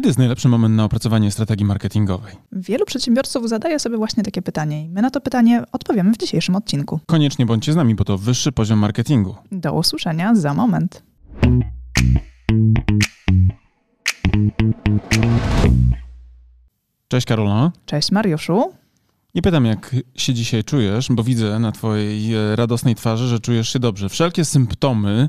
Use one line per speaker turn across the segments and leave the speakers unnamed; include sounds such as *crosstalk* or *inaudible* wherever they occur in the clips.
Kiedy jest najlepszy moment na opracowanie strategii marketingowej?
Wielu przedsiębiorców zadaje sobie właśnie takie pytanie i my na to pytanie odpowiemy w dzisiejszym odcinku.
Koniecznie bądźcie z nami, bo to wyższy poziom marketingu.
Do usłyszenia za moment.
Cześć Karola.
Cześć Mariuszu.
Nie pytam, jak się dzisiaj czujesz, bo widzę na twojej e, radosnej twarzy, że czujesz się dobrze. Wszelkie symptomy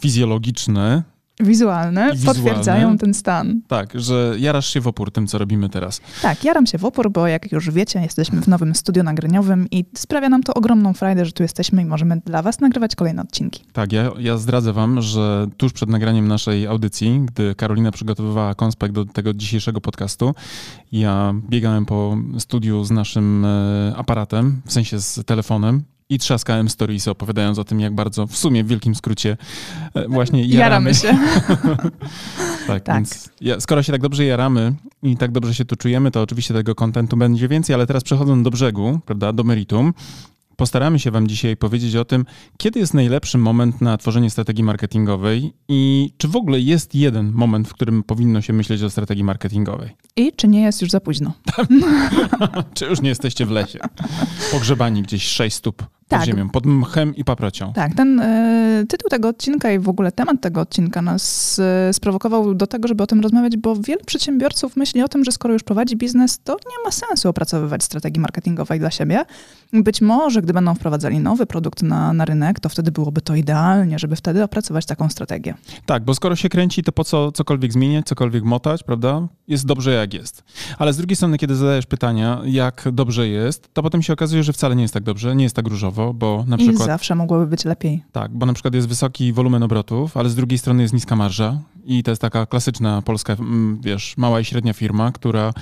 fizjologiczne
Wizualne,
wizualne.
potwierdzają ten stan.
Tak, że jarasz się w opór tym, co robimy teraz.
Tak, jaram się w opór, bo jak już wiecie, jesteśmy w nowym studiu nagraniowym i sprawia nam to ogromną frajdę, że tu jesteśmy i możemy dla was nagrywać kolejne odcinki.
Tak, ja, ja zdradzę wam, że tuż przed nagraniem naszej audycji, gdy Karolina przygotowywała konspekt do tego dzisiejszego podcastu, ja biegałem po studiu z naszym e, aparatem, w sensie z telefonem i trzaskałem storiesy, opowiadając o tym, jak bardzo w sumie w wielkim skrócie e, właśnie jaramy,
Jaramy się. *laughs*
tak,
Tak.
więc ja, skoro się tak dobrze jaramy i tak dobrze się tu czujemy, to oczywiście tego kontentu będzie więcej, ale teraz przechodząc do brzegu, prawda, do meritum, postaramy się wam dzisiaj powiedzieć o tym, kiedy jest najlepszy moment na tworzenie strategii marketingowej i czy w ogóle jest jeden moment, w którym powinno się myśleć o strategii marketingowej.
I czy nie jest już za późno? *laughs*
czy już nie jesteście w lesie, pogrzebani gdzieś sześć stóp pod
Tak.
ziemią, pod mchem i paprocią.
Tak, ten e, tytuł tego odcinka i w ogóle temat tego odcinka nas e, sprowokował do tego, żeby o tym rozmawiać, bo wielu przedsiębiorców myśli o tym, że skoro już prowadzi biznes, to nie ma sensu opracowywać strategii marketingowej dla siebie. Być może, gdy będą wprowadzali nowy produkt na, na rynek, to wtedy byłoby to idealnie, żeby wtedy opracować taką strategię.
Tak, bo skoro się kręci, to po co cokolwiek zmieniać, cokolwiek motać, prawda? Jest dobrze jak jest. Ale z drugiej strony, kiedy zadajesz pytania, jak dobrze jest, to potem się okazuje, że wcale nie jest tak dobrze, nie jest tak różowo, bo na
I
przykład
zawsze mogłoby być lepiej.
tak, bo na przykład jest wysoki wolumen obrotów, ale z drugiej strony jest niska marża i to jest taka klasyczna polska, mm, wiesz, mała i średnia firma, która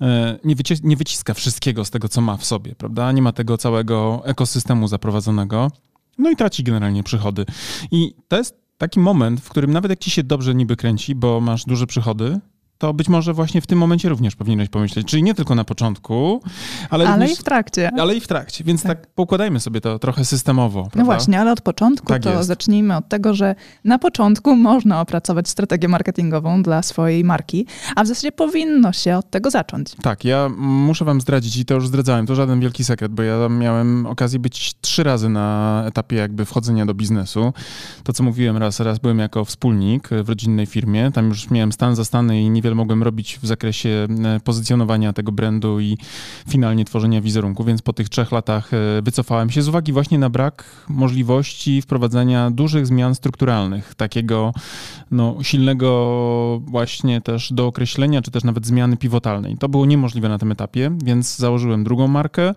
e, nie, wyci- nie wyciska wszystkiego z tego, co ma w sobie, prawda? Nie ma tego całego ekosystemu zaprowadzonego. No i traci generalnie przychody. I to jest taki moment, w którym nawet jak ci się dobrze niby kręci, bo masz duże przychody, to być może właśnie w tym momencie również powinieneś pomyśleć. Czyli nie tylko na początku, ale,
Ale
również,
i w trakcie.
ale i w trakcie. Więc tak. poukładajmy sobie to trochę systemowo.
No
prawda?
właśnie, ale od początku
Tak
to
jest.
zacznijmy od tego, że na początku można opracować strategię marketingową dla swojej marki, a w zasadzie powinno się od tego zacząć.
Tak, ja muszę wam zdradzić i to już zdradzałem, to żaden wielki sekret, bo ja miałem okazję być trzy razy na etapie jakby wchodzenia do biznesu. To, co mówiłem raz, raz byłem jako wspólnik w rodzinnej firmie, tam już miałem stan za stany i niewiele mogłem robić w zakresie e, pozycjonowania tego brandu i finalnie tworzenia wizerunku, więc po tych trzech latach e, wycofałem się z uwagi właśnie na brak możliwości wprowadzenia dużych zmian strukturalnych, takiego no, silnego właśnie też do określenia, czy też nawet zmiany pivotalnej. To było niemożliwe na tym etapie, więc założyłem drugą markę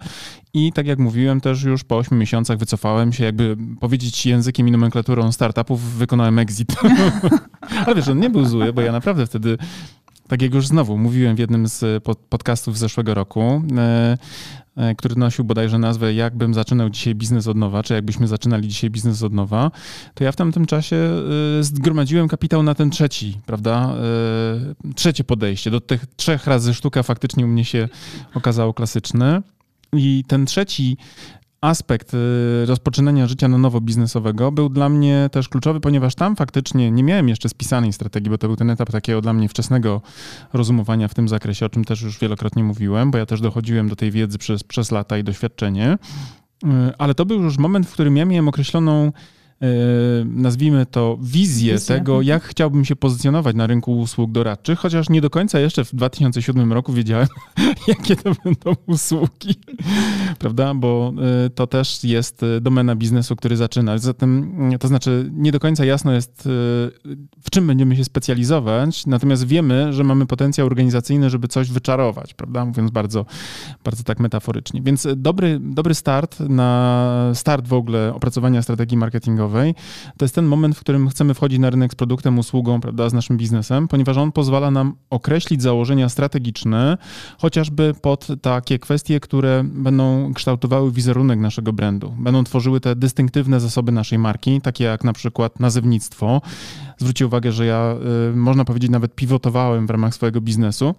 i tak jak mówiłem, też już po 8 miesiącach wycofałem się, jakby powiedzieć językiem i nomenklaturą startupów, wykonałem exit. *laughs* Ale wiesz, on nie był zły, bo ja naprawdę wtedy tak jak już znowu mówiłem w jednym z pod- podcastów z zeszłego roku, e, e, który nosił bodajże nazwę Jakbym zaczynał dzisiaj biznes od nowa, czy jakbyśmy zaczynali dzisiaj biznes od nowa, to ja w tamtym czasie e, zgromadziłem kapitał na ten trzeci, prawda? E, Trzecie podejście. Do tych trzech razy sztuka faktycznie u mnie się okazało klasyczne. I ten trzeci aspekt y, rozpoczynania życia na nowo biznesowego był dla mnie też kluczowy, ponieważ tam faktycznie nie miałem jeszcze spisanej strategii, bo to był ten etap takiego dla mnie wczesnego rozumowania w tym zakresie, o czym też już wielokrotnie mówiłem, bo ja też dochodziłem do tej wiedzy przez, przez lata i doświadczenie. Y, Ale to był już moment, w którym ja miałem określoną nazwijmy to wizję,
Wizję.
tego, jak chciałbym się pozycjonować na rynku usług doradczych, chociaż nie do końca jeszcze w 2007 roku wiedziałem, *laughs* jakie to będą usługi, *laughs* prawda? Bo y, to też jest y, domena biznesu, który zaczyna. Zatem, y, to znaczy, nie do końca jasno jest, w czym będziemy się specjalizować, natomiast wiemy, że mamy potencjał organizacyjny, żeby coś wyczarować, prawda? Mówiąc bardzo, bardzo tak metaforycznie. Więc dobry, dobry start na start w ogóle opracowania strategii marketingowej to jest ten moment, w którym chcemy wchodzić na rynek z produktem, usługą, prawda, z naszym biznesem, ponieważ on pozwala nam określić założenia strategiczne, chociażby pod takie kwestie, które będą kształtowały wizerunek naszego brandu, będą tworzyły te dystynktywne zasoby naszej marki, takie jak na przykład nazewnictwo. Zwróćcie uwagę, że ja, y, można powiedzieć, nawet pivotowałem w ramach swojego biznesu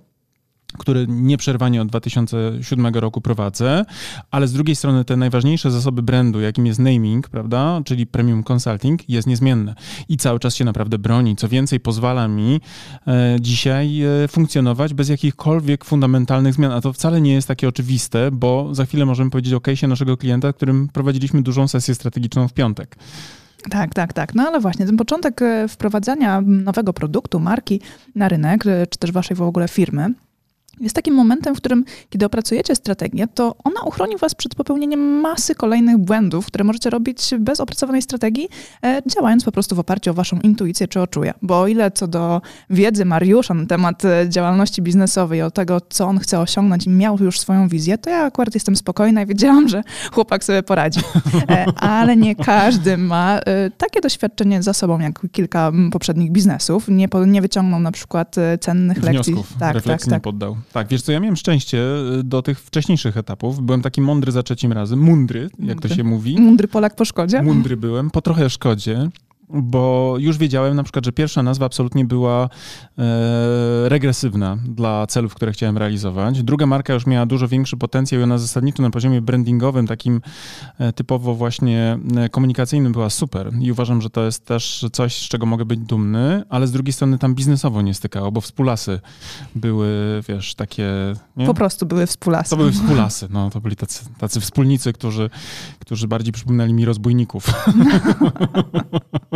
który nieprzerwanie od 2007 roku prowadzę, ale z drugiej strony te najważniejsze zasoby brandu, jakim jest naming, prawda, czyli premium consulting, jest niezmienne i cały czas się naprawdę broni. Co więcej, pozwala mi e, dzisiaj e, funkcjonować bez jakichkolwiek fundamentalnych zmian, a to wcale nie jest takie oczywiste, bo za chwilę możemy powiedzieć o case'ie naszego klienta, którym prowadziliśmy dużą sesję strategiczną w piątek.
Tak, tak, tak. No ale właśnie ten początek e, wprowadzania nowego produktu, marki na rynek, e, czy też waszej w ogóle firmy, jest takim momentem, w którym, kiedy opracujecie strategię, to ona uchroni was przed popełnieniem masy kolejnych błędów, które możecie robić bez opracowanej strategii, e, działając po prostu w oparciu o waszą intuicję czy oczuję. Bo o ile co do wiedzy Mariusza na temat e, działalności biznesowej, o tego, co on chce osiągnąć i miał już swoją wizję, to ja akurat jestem spokojna i wiedziałam, że chłopak sobie poradzi. E, ale nie każdy ma takie doświadczenie za sobą, jak kilka poprzednich biznesów. Nie, nie wyciągnął na przykład cennych
Wniosków,
lekcji.
Tak, tak, tak. nie poddał. Tak, wiesz co, ja miałem szczęście y, do tych wcześniejszych etapów. Byłem taki mądry za trzecim razem, mundry, jak mundry. to się mówi.
Mundry Polak po szkodzie?
Mundry byłem, po trochę szkodzie bo już wiedziałem na przykład, że pierwsza nazwa absolutnie była e, regresywna dla celów, które chciałem realizować. Druga marka już miała dużo większy potencjał i ona zasadniczo na poziomie brandingowym, takim e, typowo właśnie e, komunikacyjnym była super. I uważam, że to jest też coś, z czego mogę być dumny, ale z drugiej strony tam biznesowo nie stykało, bo współlasy były, wiesz, takie... Nie?
Po prostu były współlasy.
To były współlasy, no to byli tacy, tacy wspólnicy, którzy, którzy bardziej przypominali mi rozbójników. *laughs*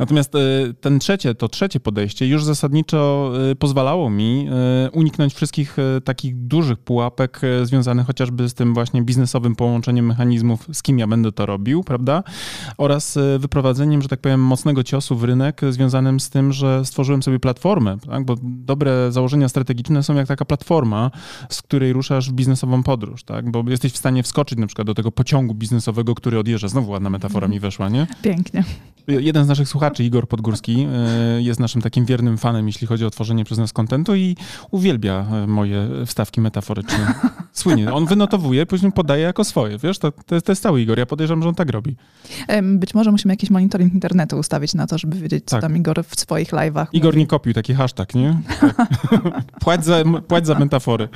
Natomiast e, ten trzecie, to trzecie podejście już zasadniczo e, pozwalało mi e, uniknąć wszystkich takich dużych pułapek związanych chociażby z tym właśnie biznesowym połączeniem mechanizmów, z kim ja będę to robił, prawda? Oraz wyprowadzeniem, że tak powiem, mocnego ciosu w rynek związanym z tym, że stworzyłem sobie platformę, tak? bo dobre założenia strategiczne są jak taka platforma, z której ruszasz w biznesową podróż, tak? Bo jesteś w stanie wskoczyć na przykład do tego pociągu biznesowego, który odjeżdża. Znowu ładna metafora mi weszła, nie?
Pięknie.
Jeden z naszych słuchaczy, Igor Podgórski, e, jest naszym takim wiernym fanem, jeśli chodzi o tworzenie przez nas kontentu i uwielbia e, moje wstawki metaforyczne. *laughs* Słynie. On wynotowuje, później podaje jako swoje. Wiesz, to, to, jest, to jest cały Igor. Ja podejrzewam, że on tak robi.
Być może musimy jakiś monitoring internetu ustawić na to, żeby wiedzieć, co tak. tam Igor w swoich live'ach
Igor mówi. nie kopił, taki hashtag, nie? Tak. *laughs* płać, za, płać za metafory.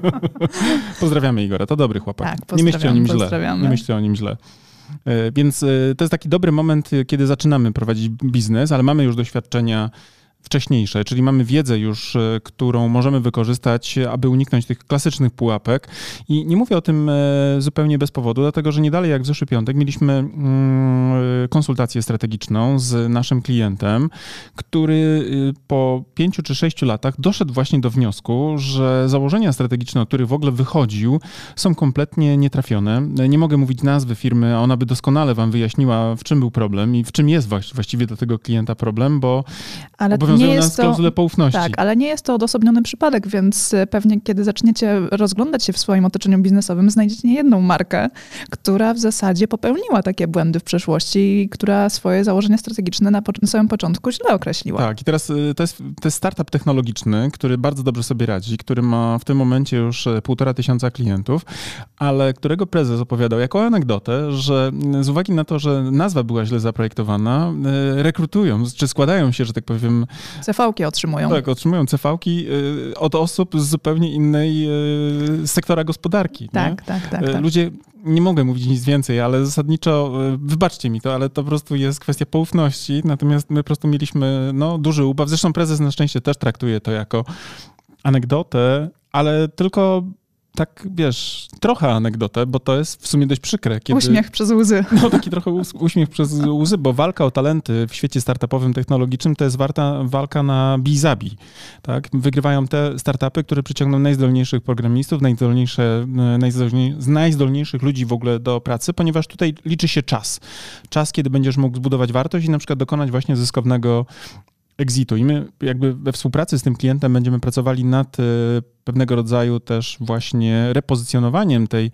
*laughs* Pozdrawiamy Igora, to dobry chłopak. Tak, nie myślcie o nim źle. Nie myślcie o nim źle. E, więc e, to jest taki dobry moment, kiedy zaczynamy prowadzić biznes, ale mamy już doświadczenia wcześniejsze, czyli mamy wiedzę już, e, którą możemy wykorzystać, aby uniknąć tych klasycznych pułapek. I nie mówię o tym e, zupełnie bez powodu, dlatego że nie dalej jak w zeszły piątek mieliśmy mm, konsultację strategiczną z naszym klientem, który po pięciu czy sześciu latach doszedł właśnie do wniosku, że założenia strategiczne, od których w ogóle wychodził, są kompletnie nietrafione. Nie mogę mówić nazwy firmy, a ona by doskonale wam wyjaśniła, w czym był problem i w czym jest właściwie do tego klienta problem, bo Ale nie jest to, poufności.
Tak, ale nie jest to odosobniony przypadek, więc e, pewnie kiedy zaczniecie rozglądać się w swoim otoczeniu biznesowym, znajdziecie niejedną markę, która w zasadzie popełniła takie błędy w przeszłości i która swoje założenia strategiczne na, na samym początku źle określiła.
Tak, i teraz e, to jest, to jest startup technologiczny, który bardzo dobrze sobie radzi, który ma w tym momencie już e, półtora tysiąca klientów, ale którego prezes opowiadał jako anegdotę, że z uwagi na to, że nazwa była źle zaprojektowana, rekrutują, czy składają się, że tak powiem,
CV-ki otrzymują.
Tak, otrzymują CV-ki y, od osób z zupełnie innej y, sektora gospodarki.
Tak, tak, tak, tak.
Ludzie, nie mogę mówić nic więcej, ale zasadniczo, wybaczcie mi to, ale to po prostu jest kwestia poufności, natomiast my po prostu mieliśmy no, duży ubaw. Zresztą prezes na szczęście też traktuje to jako anegdotę, ale tylko tak, wiesz, trochę anegdotę, bo to jest w sumie dość przykre.
Kiedy, uśmiech przez łzy. *laughs*
No taki trochę uśmiech przez łzy, bo walka o talenty w świecie startupowym, technologicznym to jest warta, walka na bizabi. Tak? Wygrywają te startupy, które przyciągną najzdolniejszych programistów, najzdolniejsze, najzdolniejszych, z najzdolniejszych ludzi w ogóle do pracy, ponieważ tutaj liczy się czas. Czas, kiedy będziesz mógł zbudować wartość i na przykład dokonać właśnie zyskownego exitu. I my jakby we współpracy z tym klientem będziemy pracowali nad e, pewnego rodzaju też właśnie repozycjonowaniem tej,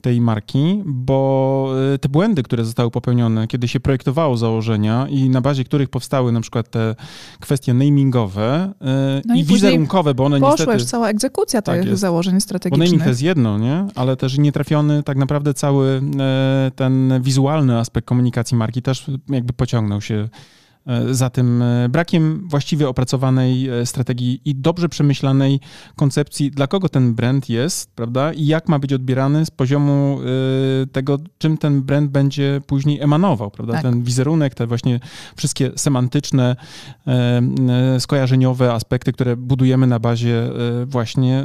tej marki, bo e, te błędy, które zostały popełnione, kiedy się projektowało założenia i na bazie których powstały na przykład te kwestie namingowe e, no i, i wizerunkowe, bo one
poszła
niestety...
już cała egzekucja tak tych jest. założeń strategicznych. Bo naming
to jest jedno, nie? Ale też nietrafiony tak naprawdę cały ten wizualny aspekt komunikacji marki też jakby pociągnął się za tym e, brakiem właściwie opracowanej strategii i dobrze przemyślanej koncepcji, dla kogo ten brand jest, prawda, i jak ma być odbierany z poziomu tego, czym ten brand będzie później emanował, prawda, tak. ten wizerunek, te właśnie wszystkie semantyczne, skojarzeniowe aspekty, które budujemy na bazie właśnie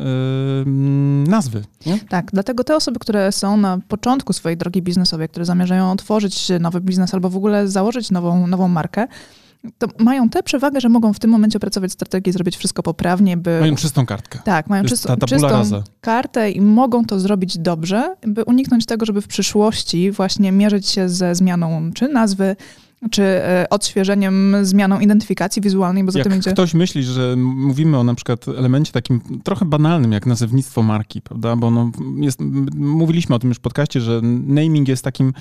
nazwy. Nie?
Tak, dlatego te osoby, które są na początku swojej drogi biznesowej, które zamierzają otworzyć nowy biznes albo w ogóle założyć nową, nową markę, to mają tę przewagę, że mogą w tym momencie opracować strategię, zrobić wszystko poprawnie, by...
Mają czystą kartkę.
Tak, mają czystą, czystą kartę i mogą to zrobić dobrze, by uniknąć tego, żeby w przyszłości właśnie mierzyć się ze zmianą czy nazwy, czy e, odświeżeniem, zmianą identyfikacji wizualnej, bo
za
tym
idzie... ktoś myśli, że mówimy o na przykład elemencie takim trochę banalnym, jak nazewnictwo marki, prawda, bo no jest, mówiliśmy o tym już w podcaście, że naming jest takim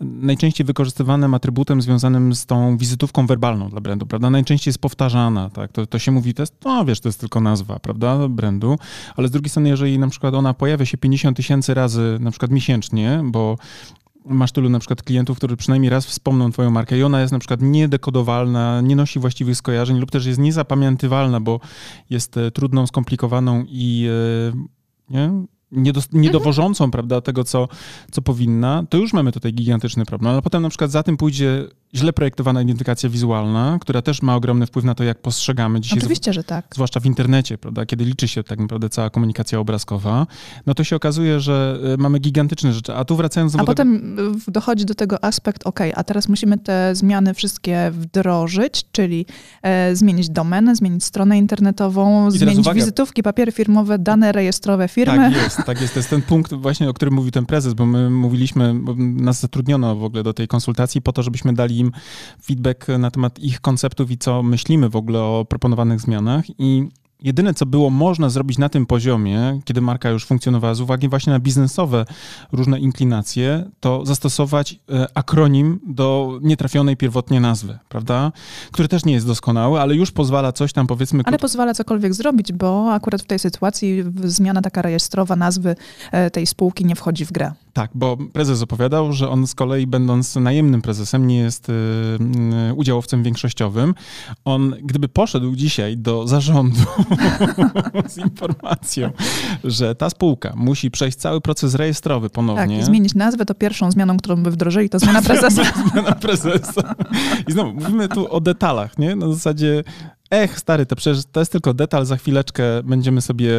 najczęściej wykorzystywanym atrybutem związanym z tą wizytówką werbalną dla brandu, prawda, najczęściej jest powtarzana, tak, to, to się mówi, to jest, no wiesz, to jest tylko nazwa, prawda, brandu, ale z drugiej strony, jeżeli na przykład ona pojawia się 50 tysięcy razy na przykład miesięcznie, bo masz tylu na przykład klientów, którzy przynajmniej raz wspomną twoją markę i ona jest na przykład niedekodowalna, nie nosi właściwych skojarzeń lub też jest niezapamiętywalna, bo jest e, trudną, skomplikowaną i e, nie? Niedowożącą, prawda, tego, co, co powinna, to już mamy tutaj gigantyczny problem. Ale potem na przykład za tym pójdzie źle projektowana identyfikacja wizualna, która też ma ogromny wpływ na to, jak postrzegamy dzisiaj.
Oczywiście, że tak.
Zwłaszcza w internecie, prawda, kiedy liczy się tak naprawdę cała komunikacja obrazkowa, no to się okazuje, że e, mamy gigantyczne rzeczy. A tu wracając
do A potem tego... dochodzi do tego aspekt, ok, a teraz musimy te zmiany wszystkie wdrożyć, czyli e, zmienić domenę, zmienić stronę internetową, I zmienić wizytówki, papiery firmowe, dane rejestrowe firmy.
Tak jest, tak jest. To jest ten punkt właśnie, o którym mówił ten prezes, bo my mówiliśmy, bo nas zatrudniono w ogóle do tej konsultacji po to, żebyśmy dali im feedback na temat ich konceptów i co myślimy w ogóle o proponowanych zmianach. I jedyne, co było można zrobić na tym poziomie, kiedy marka już funkcjonowała, z uwagi właśnie na biznesowe różne inklinacje, to zastosować e, akronim do nietrafionej pierwotnie nazwy, prawda? Który też nie jest doskonały, ale już pozwala coś tam powiedzmy...
Ale pozwala cokolwiek zrobić, bo akurat w tej sytuacji zmiana taka rejestrowa nazwy e, tej spółki nie wchodzi w grę.
Tak, bo prezes opowiadał, że on z kolei będąc najemnym prezesem, nie jest y, y, udziałowcem większościowym. On, gdyby poszedł dzisiaj do zarządu *laughs* z informacją, że ta spółka musi przejść cały proces rejestrowy ponownie.
Tak, zmienić nazwę, to pierwszą zmianą, którą by wdrożyli, to zmiana *laughs* prezesa.
zmiana prezesa. I znowu, mówimy tu o detalach, nie? Na zasadzie Ech, stary, to przecież to jest tylko detal, za chwileczkę będziemy sobie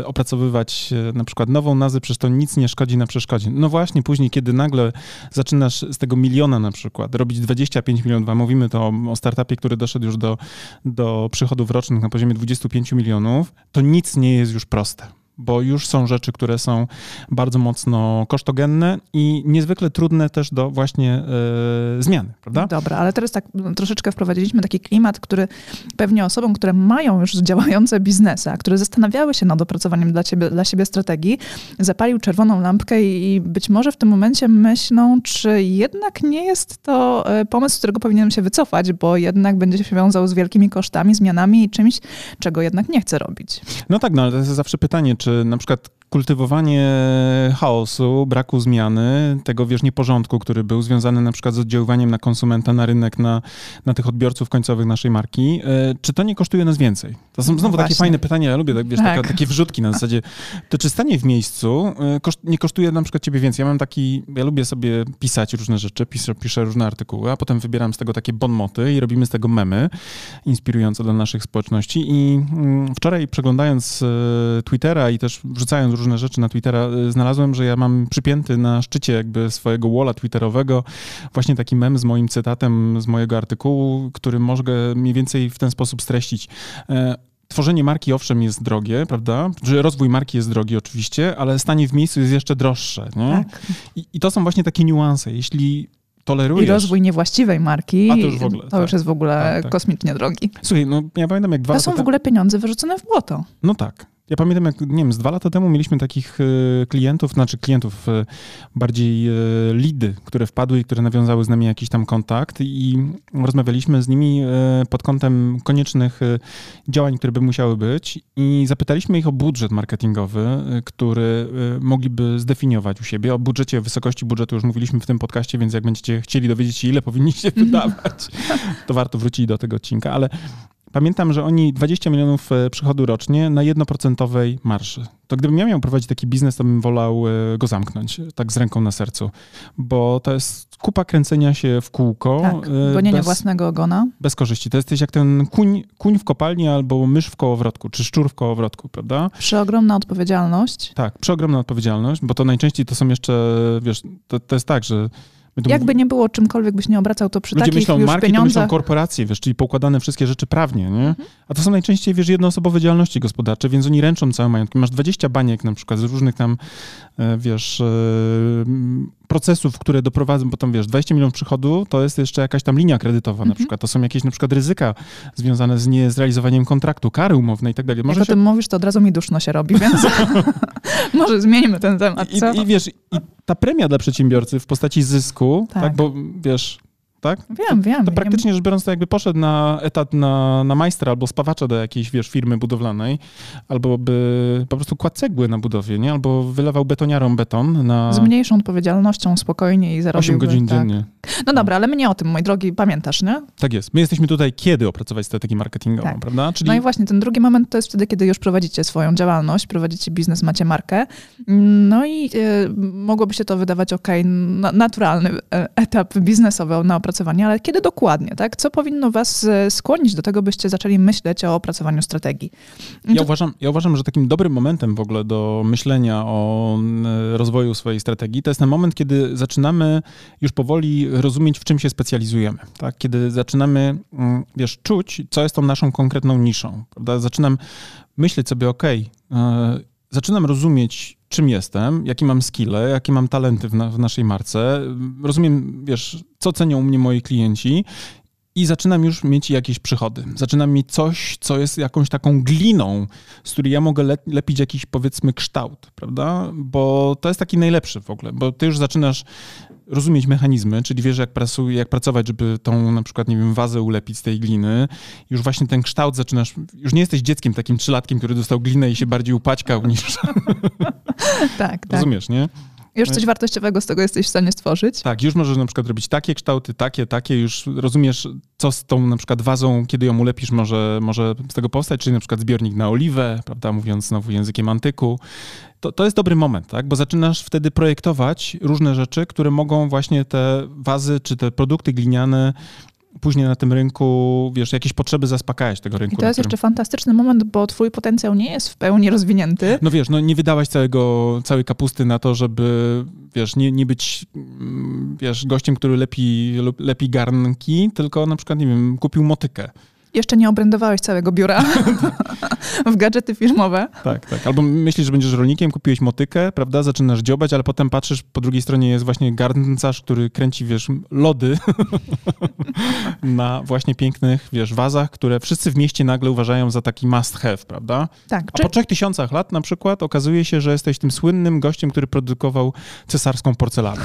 y, opracowywać y, na przykład nową nazwę, przecież to nic nie szkodzi na przeszkodzie. No właśnie, później, kiedy nagle zaczynasz z tego miliona na przykład robić 25 milionów, a mówimy to o startupie, który doszedł już do, do przychodów rocznych na poziomie 25 milionów, to nic nie jest już proste bo już są rzeczy, które są bardzo mocno kosztogenne i niezwykle trudne też do właśnie y, zmiany, prawda?
Dobra, ale teraz tak troszeczkę wprowadziliśmy taki klimat, który pewnie osobom, które mają już działające biznesy, a które zastanawiały się nad opracowaniem dla, ciebie, dla siebie strategii, zapalił czerwoną lampkę i być może w tym momencie myślą, czy jednak nie jest to e, pomysł, z którego powinienem się wycofać, bo jednak będzie się wiązał z wielkimi kosztami, zmianami i czymś, czego jednak nie chcę robić.
No tak, no ale to jest zawsze pytanie, czy na przykład kultywowanie chaosu, braku zmiany, tego wiesz, nieporządku, który był związany na przykład z oddziaływaniem na konsumenta, na rynek, na, na tych odbiorców końcowych naszej marki, e, czy to nie kosztuje nas więcej? To są znowu no takie fajne pytania, ja lubię tak, wiesz, tak. Taka, takie wrzutki na zasadzie, to czy stanie w miejscu e, koszt, nie kosztuje na przykład ciebie więcej? Ja mam taki, ja lubię sobie pisać różne rzeczy, piszę, piszę różne artykuły, a potem wybieram z tego takie bonmoty i robimy z tego memy inspirujące dla naszych społeczności i mm, wczoraj przeglądając e, Twittera i też wrzucając różne rzeczy na Twittera, y, znalazłem, że ja mam przypięty na szczycie jakby swojego walla twitterowego właśnie taki mem z moim cytatem z mojego artykułu, który mogę mniej więcej w ten sposób streścić. E, tworzenie marki owszem jest drogie, prawda? Że rozwój marki jest drogi oczywiście, ale stanie w miejscu jest jeszcze droższe. Nie? Tak. I, I to są właśnie takie niuanse. Jeśli tolerujesz...
I rozwój niewłaściwej marki, to już, ogóle, to tak. już jest w ogóle tak, tak. kosmicznie drogi.
Słuchaj, no ja pamiętam jak dwa
To są w ogóle pieniądze wyrzucone w błoto.
No tak. Ja pamiętam, jak, nie wiem, z dwa lata temu mieliśmy takich y, klientów, znaczy klientów, y, bardziej y, lidy, które wpadły i które nawiązały z nami jakiś tam kontakt i rozmawialiśmy z nimi pod kątem koniecznych działań, które by musiały być i zapytaliśmy ich o budżet marketingowy, który mogliby zdefiniować u siebie. O budżecie, wysokości budżetu już mówiliśmy w tym podcaście, więc jak będziecie chcieli dowiedzieć się, ile powinniście *laughs* wydawać, to warto wrócić do tego odcinka, ale Pamiętam, że oni 20 milionów e, przychodu rocznie na jednoprocentowej marży. To gdybym ja miał prowadzić taki biznes, to bym wolał e, go zamknąć, tak z ręką na sercu, bo to jest kupa kręcenia się w kółko.
Tak, e, gonienia własnego ogona.
Bez korzyści. To jesteś jak ten kuń, kuń w kopalni albo mysz w kołowrotku, czy szczur w kołowrotku, prawda?
Przeogromna odpowiedzialność.
Tak, przeogromna odpowiedzialność, bo to najczęściej to są jeszcze, wiesz, to, to jest tak, że
jakby nie było, czymkolwiek byś nie obracał, to przy
Ludzie
takich
myślą
już
marki,
pieniądzach...
to myślą korporacje, wiesz, czyli poukładane wszystkie rzeczy prawnie, nie? Mhm. A to są najczęściej, wiesz, jednoosobowe działalności gospodarcze, więc oni ręczą całe majątki. Masz 20 baniek na przykład z różnych tam, e, wiesz, e, procesów, które doprowadzą, bo tam, wiesz, 20 milionów przychodu to jest jeszcze jakaś tam linia kredytowa na mhm. przykład. To są jakieś na przykład ryzyka związane z niezrealizowaniem kontraktu, kary umowne i tak dalej.
Może Jak się... o tym mówisz, to od razu mi duszno się robi, więc *laughs* *laughs* może zmieńmy ten temat,
co? I, i wiesz, i ta premia dla przedsiębiorcy w postaci zysku, tak, tak? Bo wiesz, tak?
Wiem, wiem.
To praktycznie rzecz biorąc, to jakby poszedł na etat na, na majstra albo spawacza do jakiejś, wiesz, firmy budowlanej, albo by po prostu kładł cegły na budowie, nie? Albo wylewał betoniarom beton na...
Z mniejszą odpowiedzialnością, spokojnie i zarobił.
8 godzin tak. dziennie.
No dobra, ale my nie o tym, mój drogi, pamiętasz, nie?
Tak jest. My jesteśmy tutaj, kiedy opracować strategię marketingową, tak. prawda?
Czyli... No i właśnie ten drugi moment to jest wtedy, kiedy już prowadzicie swoją działalność, prowadzicie biznes, macie markę. No i y, mogłoby się to wydawać, ok, na, naturalny e, etap biznesowy na opracowanie, ale kiedy dokładnie, tak? Co powinno was e, skłonić do tego, byście zaczęli myśleć o opracowaniu strategii?
No ja, to... uważam, ja uważam, że takim dobrym momentem w ogóle do myślenia o rozwoju swojej strategii to jest ten moment, kiedy zaczynamy już powoli rozumieć, w czym się specjalizujemy. Tak? Kiedy zaczynamy, mm, wiesz, czuć, co jest tą naszą konkretną niszą. Prawda? Zaczynam myśleć sobie, ok, zaczynam rozumieć, czym jestem, jakie mam skille, jakie mam talenty w, na, w, naszej marce. Rozumiem, wiesz, co cenią mnie moi klienci i zaczynam już mieć jakieś przychody. Zaczynam mieć coś, co jest jakąś taką gliną, z której ja mogę le lepić jakiś, powiedzmy, kształt, prawda? Bo to jest taki najlepszy w ogóle, bo ty już zaczynasz rozumieć mechanizmy, czyli wiesz, jak, jak pracować, żeby tą na przykład, nie wiem, wazę ulepić z tej gliny. Już właśnie ten kształt zaczynasz, już nie jesteś dzieckiem takim trzylatkiem, który dostał glinę i się bardziej upaćkał niż... *laughs*
tak, tak.
Rozumiesz, nie?
Już coś wartościowego z tego jesteś w stanie stworzyć.
Tak, już możesz na przykład robić takie kształty, takie, takie, już rozumiesz, co z tą na przykład wazą, kiedy ją ulepisz, może, może z tego powstać, czyli na przykład zbiornik na oliwę, prawda, mówiąc znowu językiem antyku. To, to jest dobry moment, tak, bo zaczynasz wtedy projektować różne rzeczy, które mogą właśnie te wazy czy te produkty gliniane później na tym rynku, wiesz, jakieś potrzeby zaspokajać tego rynku.
I to jest którym... jeszcze fantastyczny moment, bo twój potencjał nie jest w pełni rozwinięty.
No wiesz, no nie wydałaś całego, całej kapusty na to, żeby, wiesz, nie, nie być, mm, wiesz, gościem, który lepi, lepi garnki, tylko na przykład, nie wiem, kupił motykę
jeszcze nie obrędowałeś całego biura *laughs* w gadżety firmowe.
Tak, tak. Albo myślisz, że będziesz rolnikiem, kupiłeś motykę, prawda, zaczynasz dziobać, ale potem patrzysz, po drugiej stronie jest właśnie garncarz, który kręci, wiesz, lody *laughs* na właśnie pięknych, wiesz, wazach, które wszyscy w mieście nagle uważają za taki must have, prawda?
Tak.
A czy... po trzech tysiącach lat na przykład okazuje się, że jesteś tym słynnym gościem, który produkował cesarską porcelanę.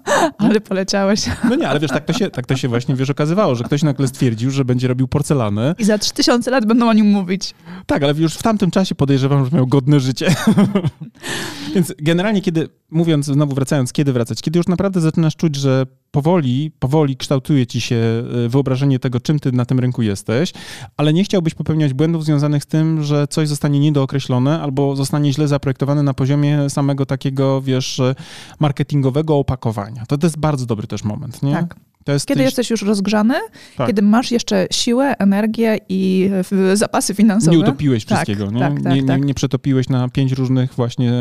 *laughs*
Ale poleciałeś.
No nie, ale wiesz, tak to, się, tak to się właśnie, wiesz, okazywało, że ktoś nagle stwierdził, że będzie robił porcelanę.
I za 3000 lat będą o nim mówić.
Tak, ale już w tamtym czasie podejrzewam, że miał godne życie. *laughs* Więc generalnie, kiedy, mówiąc, znowu wracając, kiedy wracać? Kiedy już naprawdę zaczynasz czuć, że powoli, powoli kształtuje ci się e, wyobrażenie tego, czym ty na tym rynku jesteś, ale nie chciałbyś popełniać błędów związanych z tym, że coś zostanie niedookreślone albo zostanie źle zaprojektowane na poziomie samego takiego, wiesz, marketingowego opakowania. To, to jest bardzo dobry też moment, nie?
Tak. Jest kiedy jesteś już rozgrzany, tak. kiedy masz jeszcze siłę, energię i zapasy finansowe.
Nie utopiłeś tak, wszystkiego, nie? Tak, tak, nie, nie, tak. nie, przetopiłeś na pięć różnych właśnie,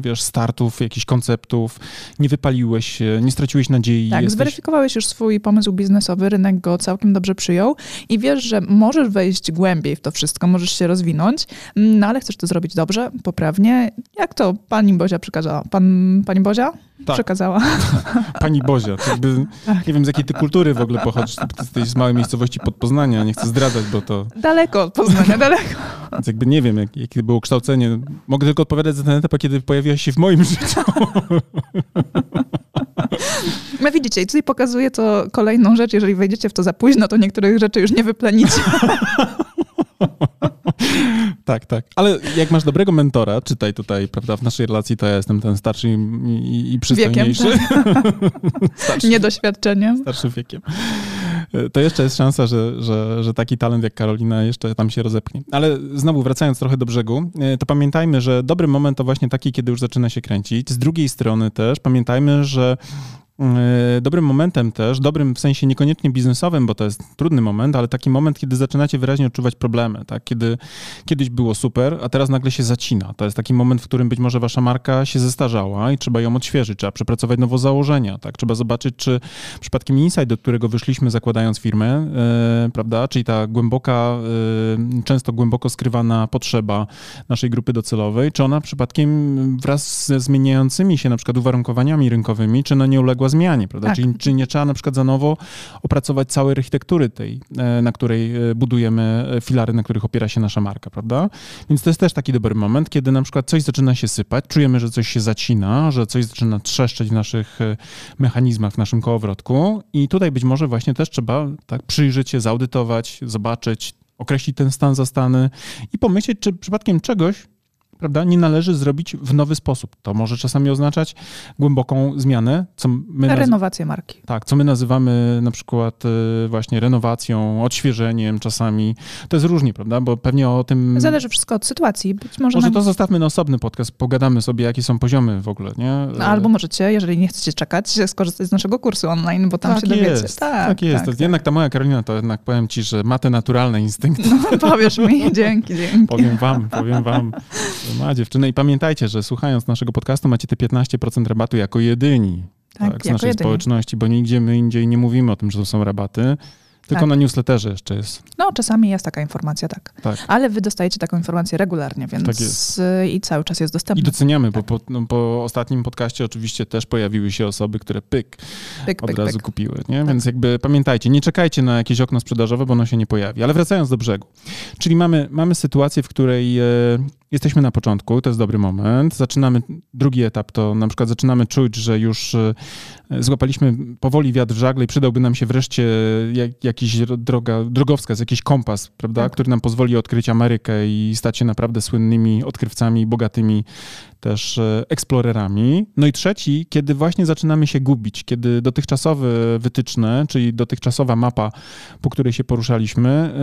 wiesz, startów, jakichś konceptów, nie wypaliłeś się, nie straciłeś nadziei.
Tak, jesteś... zweryfikowałeś już swój pomysł biznesowy, rynek go całkiem dobrze przyjął i wiesz, że możesz wejść głębiej w to wszystko, możesz się rozwinąć, no ale chcesz to zrobić dobrze, poprawnie. Jak to pani Bozia przekazała? Pan, pani Bozia? Tak. Przekazała. *laughs*
Pani Bozia, jakby, *laughs* tak. nie wiem z jakiej ty kultury w ogóle pochodzisz, ty jesteś z małej miejscowości pod Poznania, nie chcę zdradzać, bo to...
Daleko od Poznania, *laughs* daleko.
Więc jakby nie wiem, jak, jakie było kształcenie. Mogę tylko odpowiadać za ten etap, kiedy pojawiła się w moim życiu. *laughs*
No widzicie, i tutaj pokazuje to kolejną rzecz, jeżeli wejdziecie w to za późno, to niektórych rzeczy już nie wyplenicie. *laughs*
tak, tak. Ale jak masz dobrego mentora, czytaj tutaj, prawda, w naszej relacji to ja jestem ten starszy i, i przystojniejszy. Wiekiem,
tak. *laughs* starszy, Niedoświadczeniem.
Starszy wiekiem. To jeszcze jest szansa, że, że, że taki talent jak Karolina jeszcze tam się rozepnie. Ale znowu wracając trochę do brzegu, to pamiętajmy, że dobry moment to właśnie taki, kiedy już zaczyna się kręcić. Z drugiej strony też pamiętajmy, że E, dobrym momentem też, dobrym w sensie niekoniecznie biznesowym, bo to jest trudny moment, ale taki moment, kiedy zaczynacie wyraźnie odczuwać problemy, tak? Kiedy kiedyś było super, a teraz nagle się zacina. To jest taki moment, w którym być może wasza marka się zestarzała i trzeba ją odświeżyć, trzeba przepracować nowo założenia, tak? Trzeba zobaczyć, czy przypadkiem insight, do którego wyszliśmy zakładając firmę, yy, prawda? Czyli ta głęboka, yy, często głęboko skrywana potrzeba naszej grupy docelowej, czy ona przypadkiem wraz ze zmieniającymi się na przykład uwarunkowaniami rynkowymi, czy na nie uległa zmianie, prawda? Tak. Czyli czy nie trzeba na przykład za nowo opracować całej architektury tej, e, na której e, budujemy e, filary, na których opiera się nasza marka, prawda? Więc to jest też taki dobry moment, kiedy na przykład coś zaczyna się sypać, czujemy, że coś się zacina, że coś zaczyna trzeszczeć w naszych mechanizmach, w naszym kołowrotku i tutaj być może właśnie też trzeba tak przyjrzeć się, zaudytować, zobaczyć, określić ten stan zastany i pomyśleć, czy przypadkiem czegoś prawda, nie należy zrobić w nowy sposób. To może czasami oznaczać głęboką zmianę. Co
my Renowację marki.
Tak, co my nazywamy na przykład y, właśnie renowacją, odświeżeniem czasami. To jest różnie, prawda, bo pewnie o tym...
Zależy wszystko od sytuacji. Być może
może na... to zostawmy na osobny podcast, pogadamy sobie, jakie są poziomy w ogóle, nie?
No, albo możecie, jeżeli nie chcecie czekać, skorzystać z naszego kursu online, bo tam tak się dowiecie.
Jest, tak, tak jest. Tak, jednak ta moja Karolina, to jednak powiem ci, że ma te naturalne instynkty.
No, powiesz mi, *laughs* dzięki, dzięki.
Powiem wam, powiem wam. Ma dziewczynę i pamiętajcie, że słuchając naszego podcastu macie te 15% rabatu jako jedyni tak, tak, z naszej jedyni. społeczności, bo nigdzie my indziej nie mówimy o tym, że to są rabaty. Tylko tak. na newsletterze jeszcze jest.
No, czasami jest taka informacja, tak. tak. Ale wy dostajecie taką informację regularnie, więc tak i cały czas jest dostępna.
I doceniamy, tak. bo po, no, po, ostatnim podcaście oczywiście też pojawiły się osoby, które pyk, pyk od pyk, razu pyk. kupiły, nie? Tak. Więc jakby pamiętajcie, nie czekajcie na jakieś okno sprzedażowe, bo ono się nie pojawi. Ale wracając do brzegu. Czyli mamy, mamy sytuację, w której e, jesteśmy na początku, to jest dobry moment. Zaczynamy drugi etap, to na przykład zaczynamy czuć, że już e, złapaliśmy powoli wiatr w żagle i przydałby nam się wreszcie jak, jakiś droga, drogowskaz, jakiś kompas, prawda, tak. który nam pozwoli odkryć Amerykę i stać się naprawdę słynnymi odkrywcami, bogatymi też e, eksplorerami. No i trzeci, kiedy właśnie zaczynamy się gubić, kiedy dotychczasowe wytyczne, czyli dotychczasowa mapa, po której się poruszaliśmy,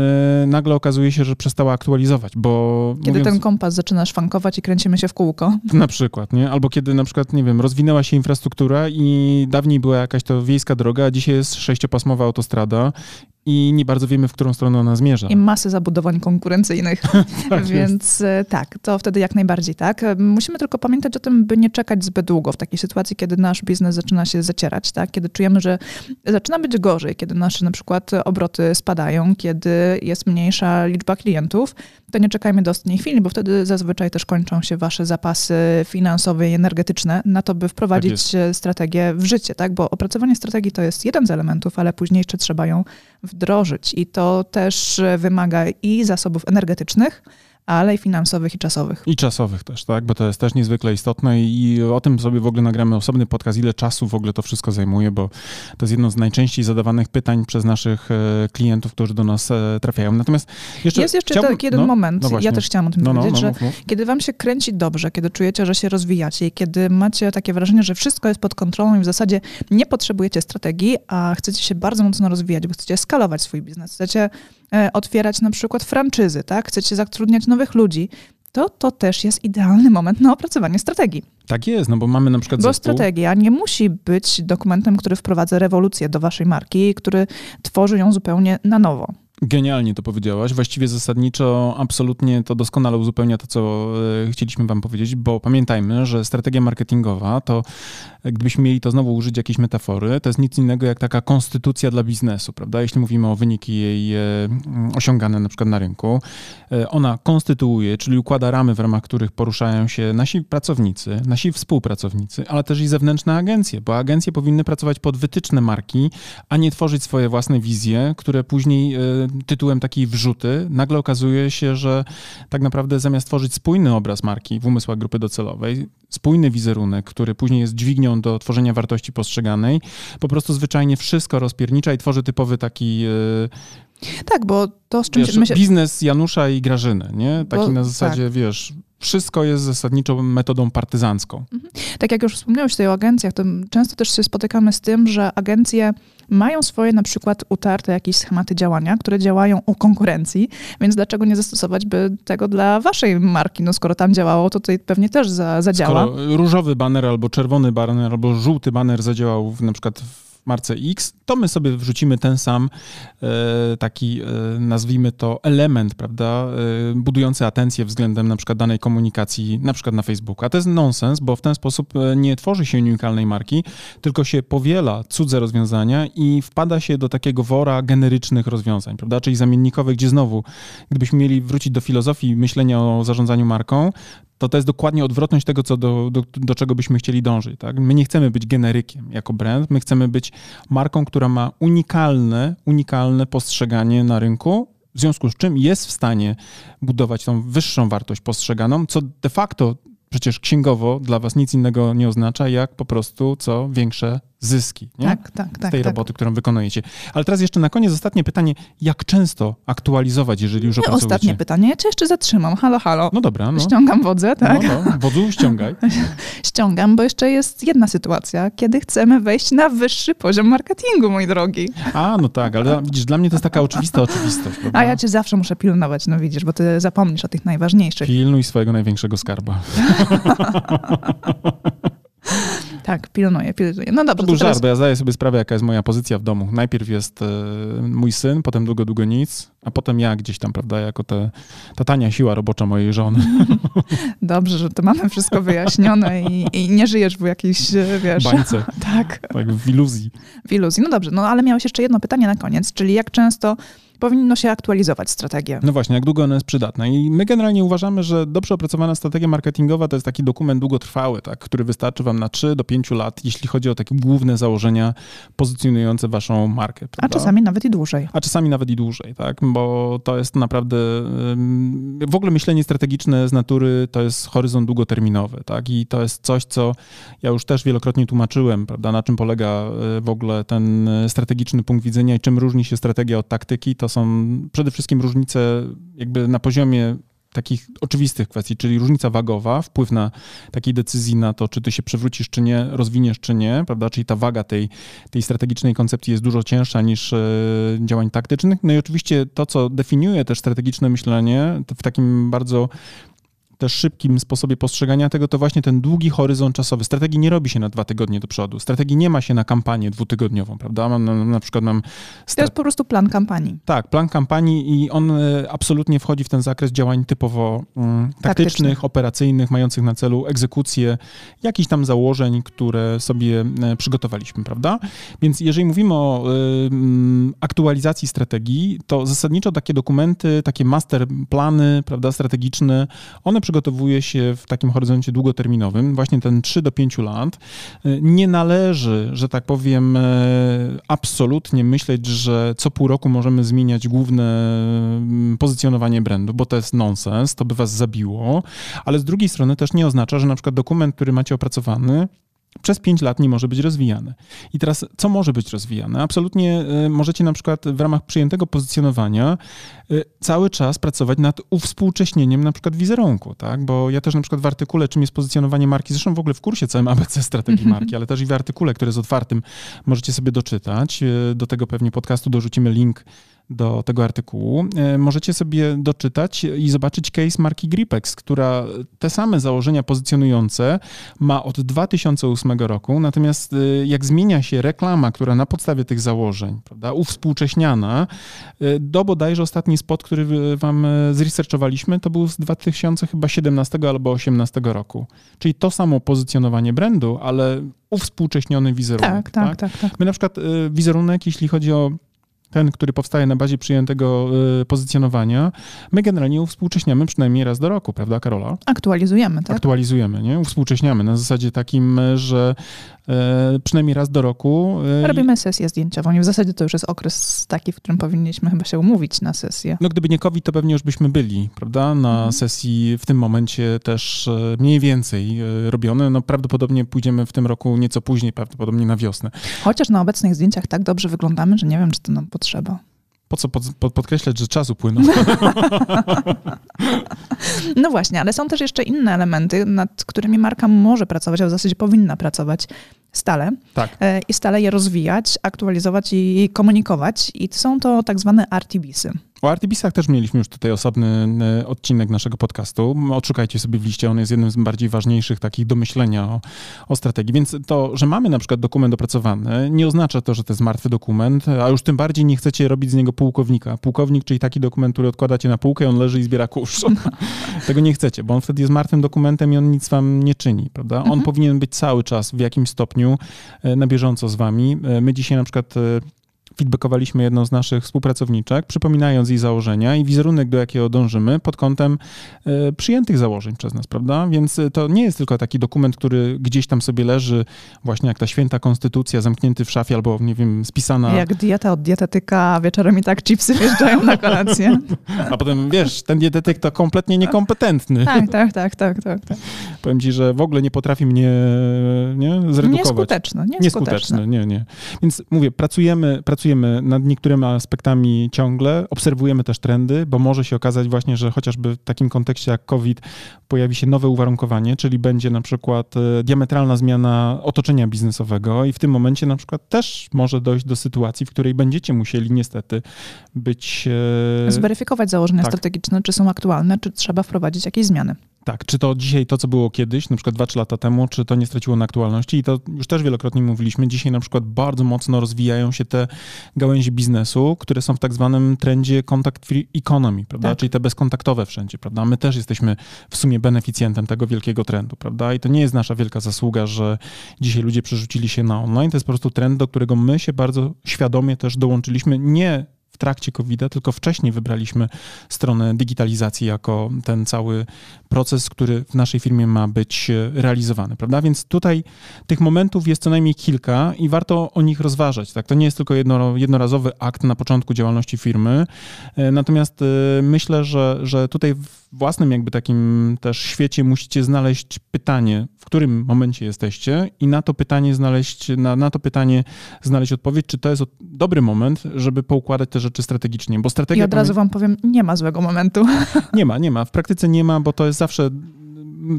yy, nagle okazuje się, że przestała aktualizować, bo...
Kiedy mówiąc, ten kompas zaczyna szwankować i kręcimy się w kółko. *laughs*
Na przykład, nie? Albo kiedy na przykład, nie wiem, rozwinęła się infrastruktura i dawniej była jakaś to wiejska droga, a dzisiaj jest sześciopasmowa autostrada i nie bardzo wiemy, w którą stronę ona zmierza.
I masy zabudowań konkurencyjnych. *laughs* tak Więc jest. Tak, to wtedy jak najbardziej tak. E, musimy tylko pamiętać o tym, by nie czekać zbyt długo w takiej sytuacji, kiedy nasz biznes zaczyna się zacierać, tak? kiedy czujemy, że zaczyna być gorzej, kiedy nasze na przykład obroty spadają, kiedy jest mniejsza liczba klientów, to nie czekajmy do ostatniej chwili, bo wtedy zazwyczaj też kończą się wasze zapasy finansowe i energetyczne na to, by wprowadzić tak strategię w życie, tak? Bo opracowanie strategii to jest jeden z elementów, ale później jeszcze trzeba ją wdrożyć. I to też wymaga i zasobów energetycznych, ale i finansowych i czasowych.
I czasowych też, tak, bo to jest też niezwykle istotne i o tym sobie w ogóle nagramy osobny podcast, ile czasu w ogóle to wszystko zajmuje, bo to jest jedno z najczęściej zadawanych pytań przez naszych e, klientów, którzy do nas e, trafiają. Natomiast jeszcze...
Jest jeszcze chciałbym... taki jeden no, moment, no ja też chciałam o tym no, no powiedzieć, no, że mów, mów. kiedy wam się kręci dobrze, kiedy czujecie, że się rozwijacie i kiedy macie takie wrażenie, że wszystko jest pod kontrolą i w zasadzie nie potrzebujecie strategii, a chcecie się bardzo mocno rozwijać, bo chcecie skalować swój biznes, chcecie otwierać na przykład franczyzy, tak? chcecie zatrudniać nowych ludzi, to to też jest idealny moment na opracowanie strategii.
Tak jest, no bo mamy na przykład
Bo zespół. strategia nie musi być dokumentem, który wprowadza rewolucję do waszej marki, który tworzy ją zupełnie na nowo.
Genialnie to powiedziałaś. Właściwie zasadniczo absolutnie to doskonale uzupełnia to, co e, chcieliśmy wam powiedzieć, bo pamiętajmy, że strategia marketingowa to, e, gdybyśmy mieli to znowu użyć jakiejś metafory, to jest nic innego jak taka konstytucja dla biznesu, prawda? Jeśli mówimy o wyniki jej e, osiągane na przykład na rynku, ona konstytuuje, czyli układa ramy, w ramach których poruszają się nasi pracownicy, nasi współpracownicy, ale też i zewnętrzne agencje, bo agencje powinny pracować pod wytyczne marki, a nie tworzyć swoje własne wizje, które później tytułem takiej wrzuty, nagle okazuje się, że tak naprawdę zamiast tworzyć spójny obraz marki w umysłach grupy docelowej, spójny wizerunek, który później jest dźwignią do tworzenia wartości postrzeganej, po prostu zwyczajnie wszystko rozpiernicza i tworzy typowy taki
tak, bo to z czymś...
Wiesz, biznes Janusza i Grażyny, nie? Taki bo, na zasadzie, tak. wiesz, wszystko jest zasadniczo metodą partyzancką. Mhm.
Tak jak już wspomniałeś tutaj o agencjach, to często też się spotykamy z tym, że agencje mają swoje na przykład utarte jakieś schematy działania, które działają u konkurencji, więc dlaczego nie zastosować by tego dla waszej marki? No skoro tam działało, to tutaj pewnie też za, zadziała.
Skoro różowy baner albo czerwony baner albo żółty baner zadziałał w, na przykład w marce X, to my sobie wrzucimy ten sam e, taki, e, nazwijmy to, element, prawda, e, budujący atencję względem na przykład danej komunikacji, na przykład na Facebooku. A to jest nonsens, bo w ten sposób nie tworzy się unikalnej marki, tylko się powiela cudze rozwiązania i wpada się do takiego wora generycznych rozwiązań, prawda, czyli zamiennikowych, gdzie znowu, gdybyśmy mieli wrócić do filozofii myślenia o zarządzaniu marką, to to jest dokładnie odwrotność tego, co do, do, do, czego byśmy chcieli dążyć. Tak? My nie chcemy być generykiem jako brand, my chcemy być marką, która ma unikalne, unikalne postrzeganie na rynku, w związku z czym jest w stanie budować tą wyższą wartość postrzeganą, co de facto przecież księgowo dla was nic innego nie oznacza, jak po prostu co większe zyski nie?
Tak, tak,
z
tak,
tej
tak.
roboty, którą wykonujecie. Ale teraz jeszcze na koniec ostatnie pytanie, jak często aktualizować, jeżeli już
nie
opracujecie?
ostatnie pytanie, ja cię jeszcze zatrzymam. Halo, halo.
No dobra. No.
Ściągam wodze, tak?
No, no. Wodzu ściągaj. *laughs*
Ściągam, bo jeszcze jest jedna sytuacja, kiedy chcemy wejść na wyższy poziom marketingu, mój drogi.
A, no tak, ale widzisz, dla mnie to jest taka oczywista oczywistość. Prawda?
A ja cię zawsze muszę pilnować, no widzisz, bo ty zapomnisz o tych najważniejszych.
Pilnuj swojego największego skarba. *laughs* *laughs*
Tak, pilnuję, pilnuję. No dobrze.
To był teraz... żart, bo ja zdaję sobie sprawę, jaka jest moja pozycja w domu. Najpierw jest e, mój syn, potem długo, długo nic, a potem ja gdzieś tam, prawda, jako te, ta tania siła robocza mojej żony. *laughs*
Dobrze, że to mamy wszystko wyjaśnione i, i nie żyjesz w jakiejś, e, wiesz...
Bańce. *laughs*
tak.
Tak, w iluzji.
W iluzji. No dobrze, no ale miałeś jeszcze jedno pytanie na koniec, czyli jak często powinno się aktualizować strategię.
No właśnie, jak długo ona jest przydatna. I my generalnie uważamy, że dobrze opracowana strategia marketingowa to jest taki dokument długotrwały, tak, który wystarczy wam na 3 do 5 lat, jeśli chodzi o takie główne założenia pozycjonujące waszą markę.
Prawda? A czasami nawet i dłużej.
A czasami nawet i dłużej, tak, bo to jest naprawdę w ogóle myślenie strategiczne z natury to jest horyzont długoterminowy, tak, i to jest coś, co ja już też wielokrotnie tłumaczyłem, prawda, na czym polega e, w ogóle ten strategiczny punkt widzenia i czym różni się strategia od taktyki, to są przede wszystkim różnice jakby na poziomie takich oczywistych kwestii, czyli różnica wagowa, wpływ na takiej decyzji na to, czy ty się przewrócisz, czy nie, rozwiniesz, czy nie, prawda? Czyli ta waga tej, tej strategicznej koncepcji jest dużo cięższa niż e, działań taktycznych. No i oczywiście to, co definiuje też strategiczne myślenie w takim bardzo też szybkim sposobie postrzegania tego, to właśnie ten długi horyzont czasowy. Strategii nie robi się na dwa tygodnie do przodu. Strategii nie ma się na kampanię dwutygodniową, prawda? Mam, na, na przykład mam...
To jest po prostu plan kampanii.
Tak, plan kampanii i on e, absolutnie wchodzi w ten zakres działań typowo um, taktycznych, operacyjnych, mających na celu egzekucję jakichś tam założeń, które sobie e, przygotowaliśmy, prawda? Więc jeżeli mówimy o um, aktualizacji strategii, to zasadniczo takie dokumenty, takie master plany, prawda, strategiczne, one przygotowuje się w takim horyzoncie długoterminowym, właśnie ten 3 do 5 lat. Nie należy, że tak powiem, e, absolutnie myśleć, że co pół roku możemy zmieniać główne mm, pozycjonowanie brandu, bo to jest nonsens, to by was zabiło, ale z drugiej strony też nie oznacza, że na przykład dokument, który macie opracowany, przez 5 lat nie może być rozwijany. I teraz, co może być rozwijane? Absolutnie y, możecie na przykład w ramach przyjętego pozycjonowania y, cały czas pracować nad uwspółcześnieniem na przykład wizerunku, tak? Bo ja też na przykład w artykule, czym jest pozycjonowanie marki, zresztą w ogóle w kursie całym *laughs* ABC strategii mhm. marki, ale też i w artykule, który jest otwartym, możecie sobie doczytać. Y, do tego pewnie podcastu dorzucimy link do tego artykułu, e, możecie sobie doczytać i zobaczyć case marki Gripex, która te same założenia pozycjonujące ma od 2008 roku, natomiast e, jak zmienia się reklama, która na podstawie tych założeń, prawda, uwspółcześniana, e, do bodajże ostatni spot, który wam zresearchowaliśmy, to był z 2017 albo 2018 roku. Czyli to samo pozycjonowanie brandu, ale uwspółcześniony wizerunek.
Tak, tak, tak. tak, tak.
My na przykład wizerunek, jeśli chodzi o ten, który powstaje na bazie przyjętego y, pozycjonowania, my generalnie uwspółcześniamy przynajmniej raz do roku, prawda Karola?
Aktualizujemy, tak?
Aktualizujemy, nie? Uwspółcześniamy na zasadzie takim, że e, przynajmniej raz do roku...
E, Robimy sesję zdjęciową i w zasadzie to już jest okres taki, w którym powinniśmy chyba się umówić na sesję.
No gdyby nie COVID, to pewnie już byśmy byli, prawda? Na mhm. sesji w tym momencie też mniej więcej robione. No prawdopodobnie pójdziemy w tym roku nieco później, prawdopodobnie na wiosnę.
Chociaż na obecnych zdjęciach tak dobrze wyglądamy, że nie wiem, czy to nam potrzeba.
Po co pod, pod, podkreślać, że czas upłynął? *laughs*
no właśnie, ale są też jeszcze inne elementy, nad którymi marka może pracować, a w zasadzie powinna pracować stale.
Tak.
E, I stale je rozwijać, aktualizować i komunikować. I są to tak zwane RTBsy.
O RTBsach też mieliśmy już tutaj osobny e, odcinek naszego podcastu. Odszukajcie sobie w liście, on jest jednym z bardziej ważniejszych takich do myślenia o, o strategii. Więc to, że mamy na przykład dokument opracowany, nie oznacza to, że to jest martwy dokument, a już tym bardziej nie chcecie robić z niego pułkownika. Pułkownik, czyli taki dokument, który odkładacie na półkę, on leży i zbiera kurz. *laughs* Tego nie chcecie, bo on wtedy jest martwym dokumentem i on nic wam nie czyni, prawda? On mhm. powinien być cały czas w jakimś stopniu e, na bieżąco z wami. E, my dzisiaj na przykład feedbackowaliśmy jedną z naszych współpracowniczek, przypominając jej założenia i wizerunek, do jakiego dążymy pod kątem e, przyjętych założeń przez nas, prawda? Więc e, to nie jest tylko taki dokument, który gdzieś tam sobie leży, właśnie jak ta święta konstytucja, zamknięty w szafie albo, nie wiem, spisana...
Jak dieta od dietetyka, wieczorem i tak chipsy wjeżdżają na kolację. *laughs*
A potem, wiesz, ten dietetyk to kompletnie niekompetentny.
Tak, tak, tak, tak, tak. tak.
Powiem ci, że w ogóle nie potrafi mnie nie, zredukować.
Nieskuteczny, nieskuteczny.
Nieskuteczny, nie, nie. Więc mówię, pracujemy, pracujemy pracujemy nad niektórymi aspektami ciągle, obserwujemy też trendy, bo może się okazać właśnie, że chociażby w takim kontekście jak COVID pojawi się nowe uwarunkowanie, czyli będzie na przykład e, diametralna zmiana otoczenia biznesowego i w tym momencie na przykład też może dojść do sytuacji, w której będziecie musieli niestety być...
E, Zweryfikować założenia tak. strategiczne, czy są aktualne, czy trzeba wprowadzić jakieś zmiany.
Tak, czy to dzisiaj to, co było kiedyś, na przykład 2-3 lata temu, czy to nie straciło na aktualności? I to już też wielokrotnie mówiliśmy. Dzisiaj na przykład bardzo mocno rozwijają się te gałęzie biznesu, które są w tak zwanym trendzie contact free economy, prawda? Tak. Czyli te bezkontaktowe wszędzie, prawda? My też jesteśmy w sumie beneficjentem tego wielkiego trendu, prawda? I to nie jest nasza wielka zasługa, że dzisiaj ludzie przerzucili się na online. To jest po prostu trend, do którego my się bardzo świadomie też dołączyliśmy. Nie w trakcie COVID-a, tylko wcześniej wybraliśmy stronę digitalizacji jako ten cały proces, który w naszej firmie ma być realizowany, prawda? Więc tutaj tych momentów jest co najmniej kilka i warto o nich rozważać, tak? To nie jest tylko jedno, jednorazowy akt na początku działalności firmy, e, natomiast e, myślę, że, że tutaj w własnym jakby takim też świecie musicie znaleźć pytanie, w którym momencie jesteście i na to pytanie znaleźć, na, na to pytanie znaleźć odpowiedź, czy to jest dobry moment, żeby poukładać te rzeczy strategicznie, bo strategia...
I od razu wam powiem, nie ma złego momentu. *laughs*
Nie ma, nie ma. W praktyce nie ma, bo to jest zawsze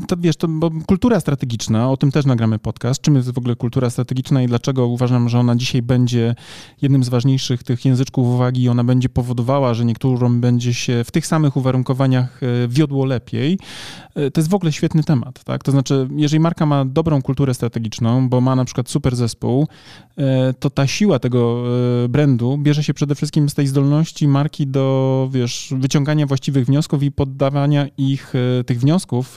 to wiesz, to, bo kultura strategiczna, o tym też nagramy podcast, czym jest w ogóle kultura strategiczna i dlaczego uważam, że ona dzisiaj będzie jednym z ważniejszych tych języczków uwagi i ona będzie powodowała, że niektórym będzie się w tych samych uwarunkowaniach e, wiodło lepiej, e, to jest w ogóle świetny temat, tak? To znaczy, jeżeli marka ma dobrą kulturę strategiczną, bo ma na przykład super zespół, e, to ta siła tego brandu bierze się przede wszystkim z tej zdolności marki do, wiesz, wyciągania właściwych wniosków i poddawania ich, tych wniosków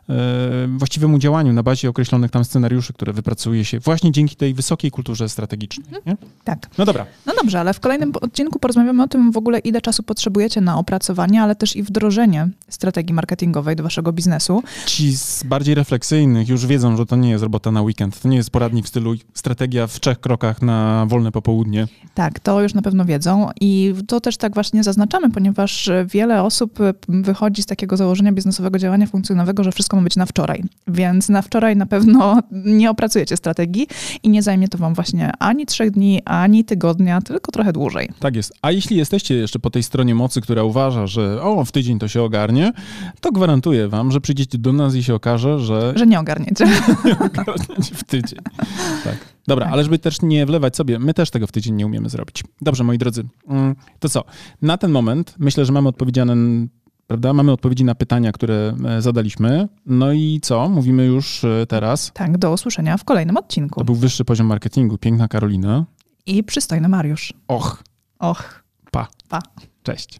właściwemu działaniu na bazie określonych tam scenariuszy, które wypracuje się właśnie dzięki tej wysokiej kulturze strategicznej. Mhm. Nie?
Tak.
No dobra.
No dobrze, ale w kolejnym odcinku porozmawiamy o tym w ogóle, ile czasu potrzebujecie na opracowanie, ale też i wdrożenie strategii marketingowej do waszego biznesu.
Ci z bardziej refleksyjnych już wiedzą, że to nie jest robota na weekend. To nie jest poradnik w stylu strategia w trzech krokach na wolne popołudnie.
Tak, to już na pewno wiedzą i to też tak właśnie zaznaczamy, ponieważ wiele osób wychodzi z takiego założenia biznesowego działania funkcjonowego, że wszystko być na wczoraj. Więc na wczoraj na pewno nie opracujecie strategii i nie zajmie to wam właśnie ani trzech dni, ani tygodnia, tylko trochę dłużej.
Tak jest. A jeśli jesteście jeszcze po tej stronie mocy, która uważa, że o, w tydzień to się ogarnie, to gwarantuję wam, że przyjdziecie do nas i się okaże, że...
Że nie ogarniecie. *laughs*
nie ogarniecie w tydzień. Tak. Dobra, tak. ale żeby też nie wlewać sobie, my też tego w tydzień nie umiemy zrobić. Dobrze, moi drodzy, mm, to co? Na ten moment myślę, że mamy odpowiedziane prawda? Mamy odpowiedzi na pytania, które e, zadaliśmy. No i co? Mówimy już e, teraz.
Tak, do usłyszenia w kolejnym odcinku.
To był wyższy poziom marketingu. Piękna Karolina.
I przystojny Mariusz.
Och.
Och.
Pa.
Pa.
Cześć.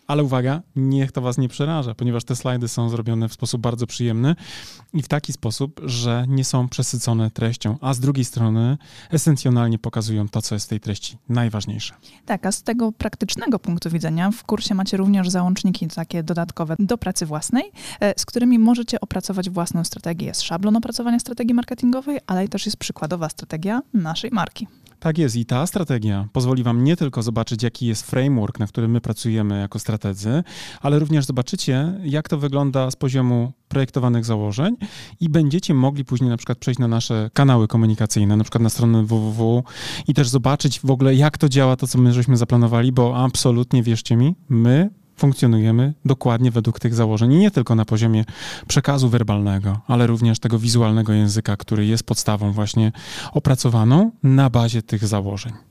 Ale uwaga, niech to was nie przeraża, ponieważ te slajdy są zrobione w sposób bardzo przyjemny i w taki sposób, że nie są przesycone treścią, a z drugiej strony esencjonalnie pokazują to, co jest w tej treści najważniejsze.
Tak, a z tego praktycznego punktu widzenia w kursie macie również załączniki takie dodatkowe do pracy własnej, e, z którymi możecie opracować własną strategię. Jest szablon opracowania strategii marketingowej, ale też jest przykładowa strategia naszej marki.
Tak jest i ta strategia pozwoli Wam nie tylko zobaczyć, jaki jest framework, na którym my pracujemy jako strategzy, ale również zobaczycie, jak to wygląda z poziomu projektowanych założeń i będziecie mogli później na przykład przejść na nasze kanały komunikacyjne, na przykład na stronę www i też zobaczyć w ogóle, jak to działa, to co my żeśmy zaplanowali, bo absolutnie, wierzcie mi, my funkcjonujemy dokładnie według tych założeń i nie tylko na poziomie przekazu werbalnego, ale również tego wizualnego języka, który jest podstawą właśnie opracowaną na bazie tych założeń.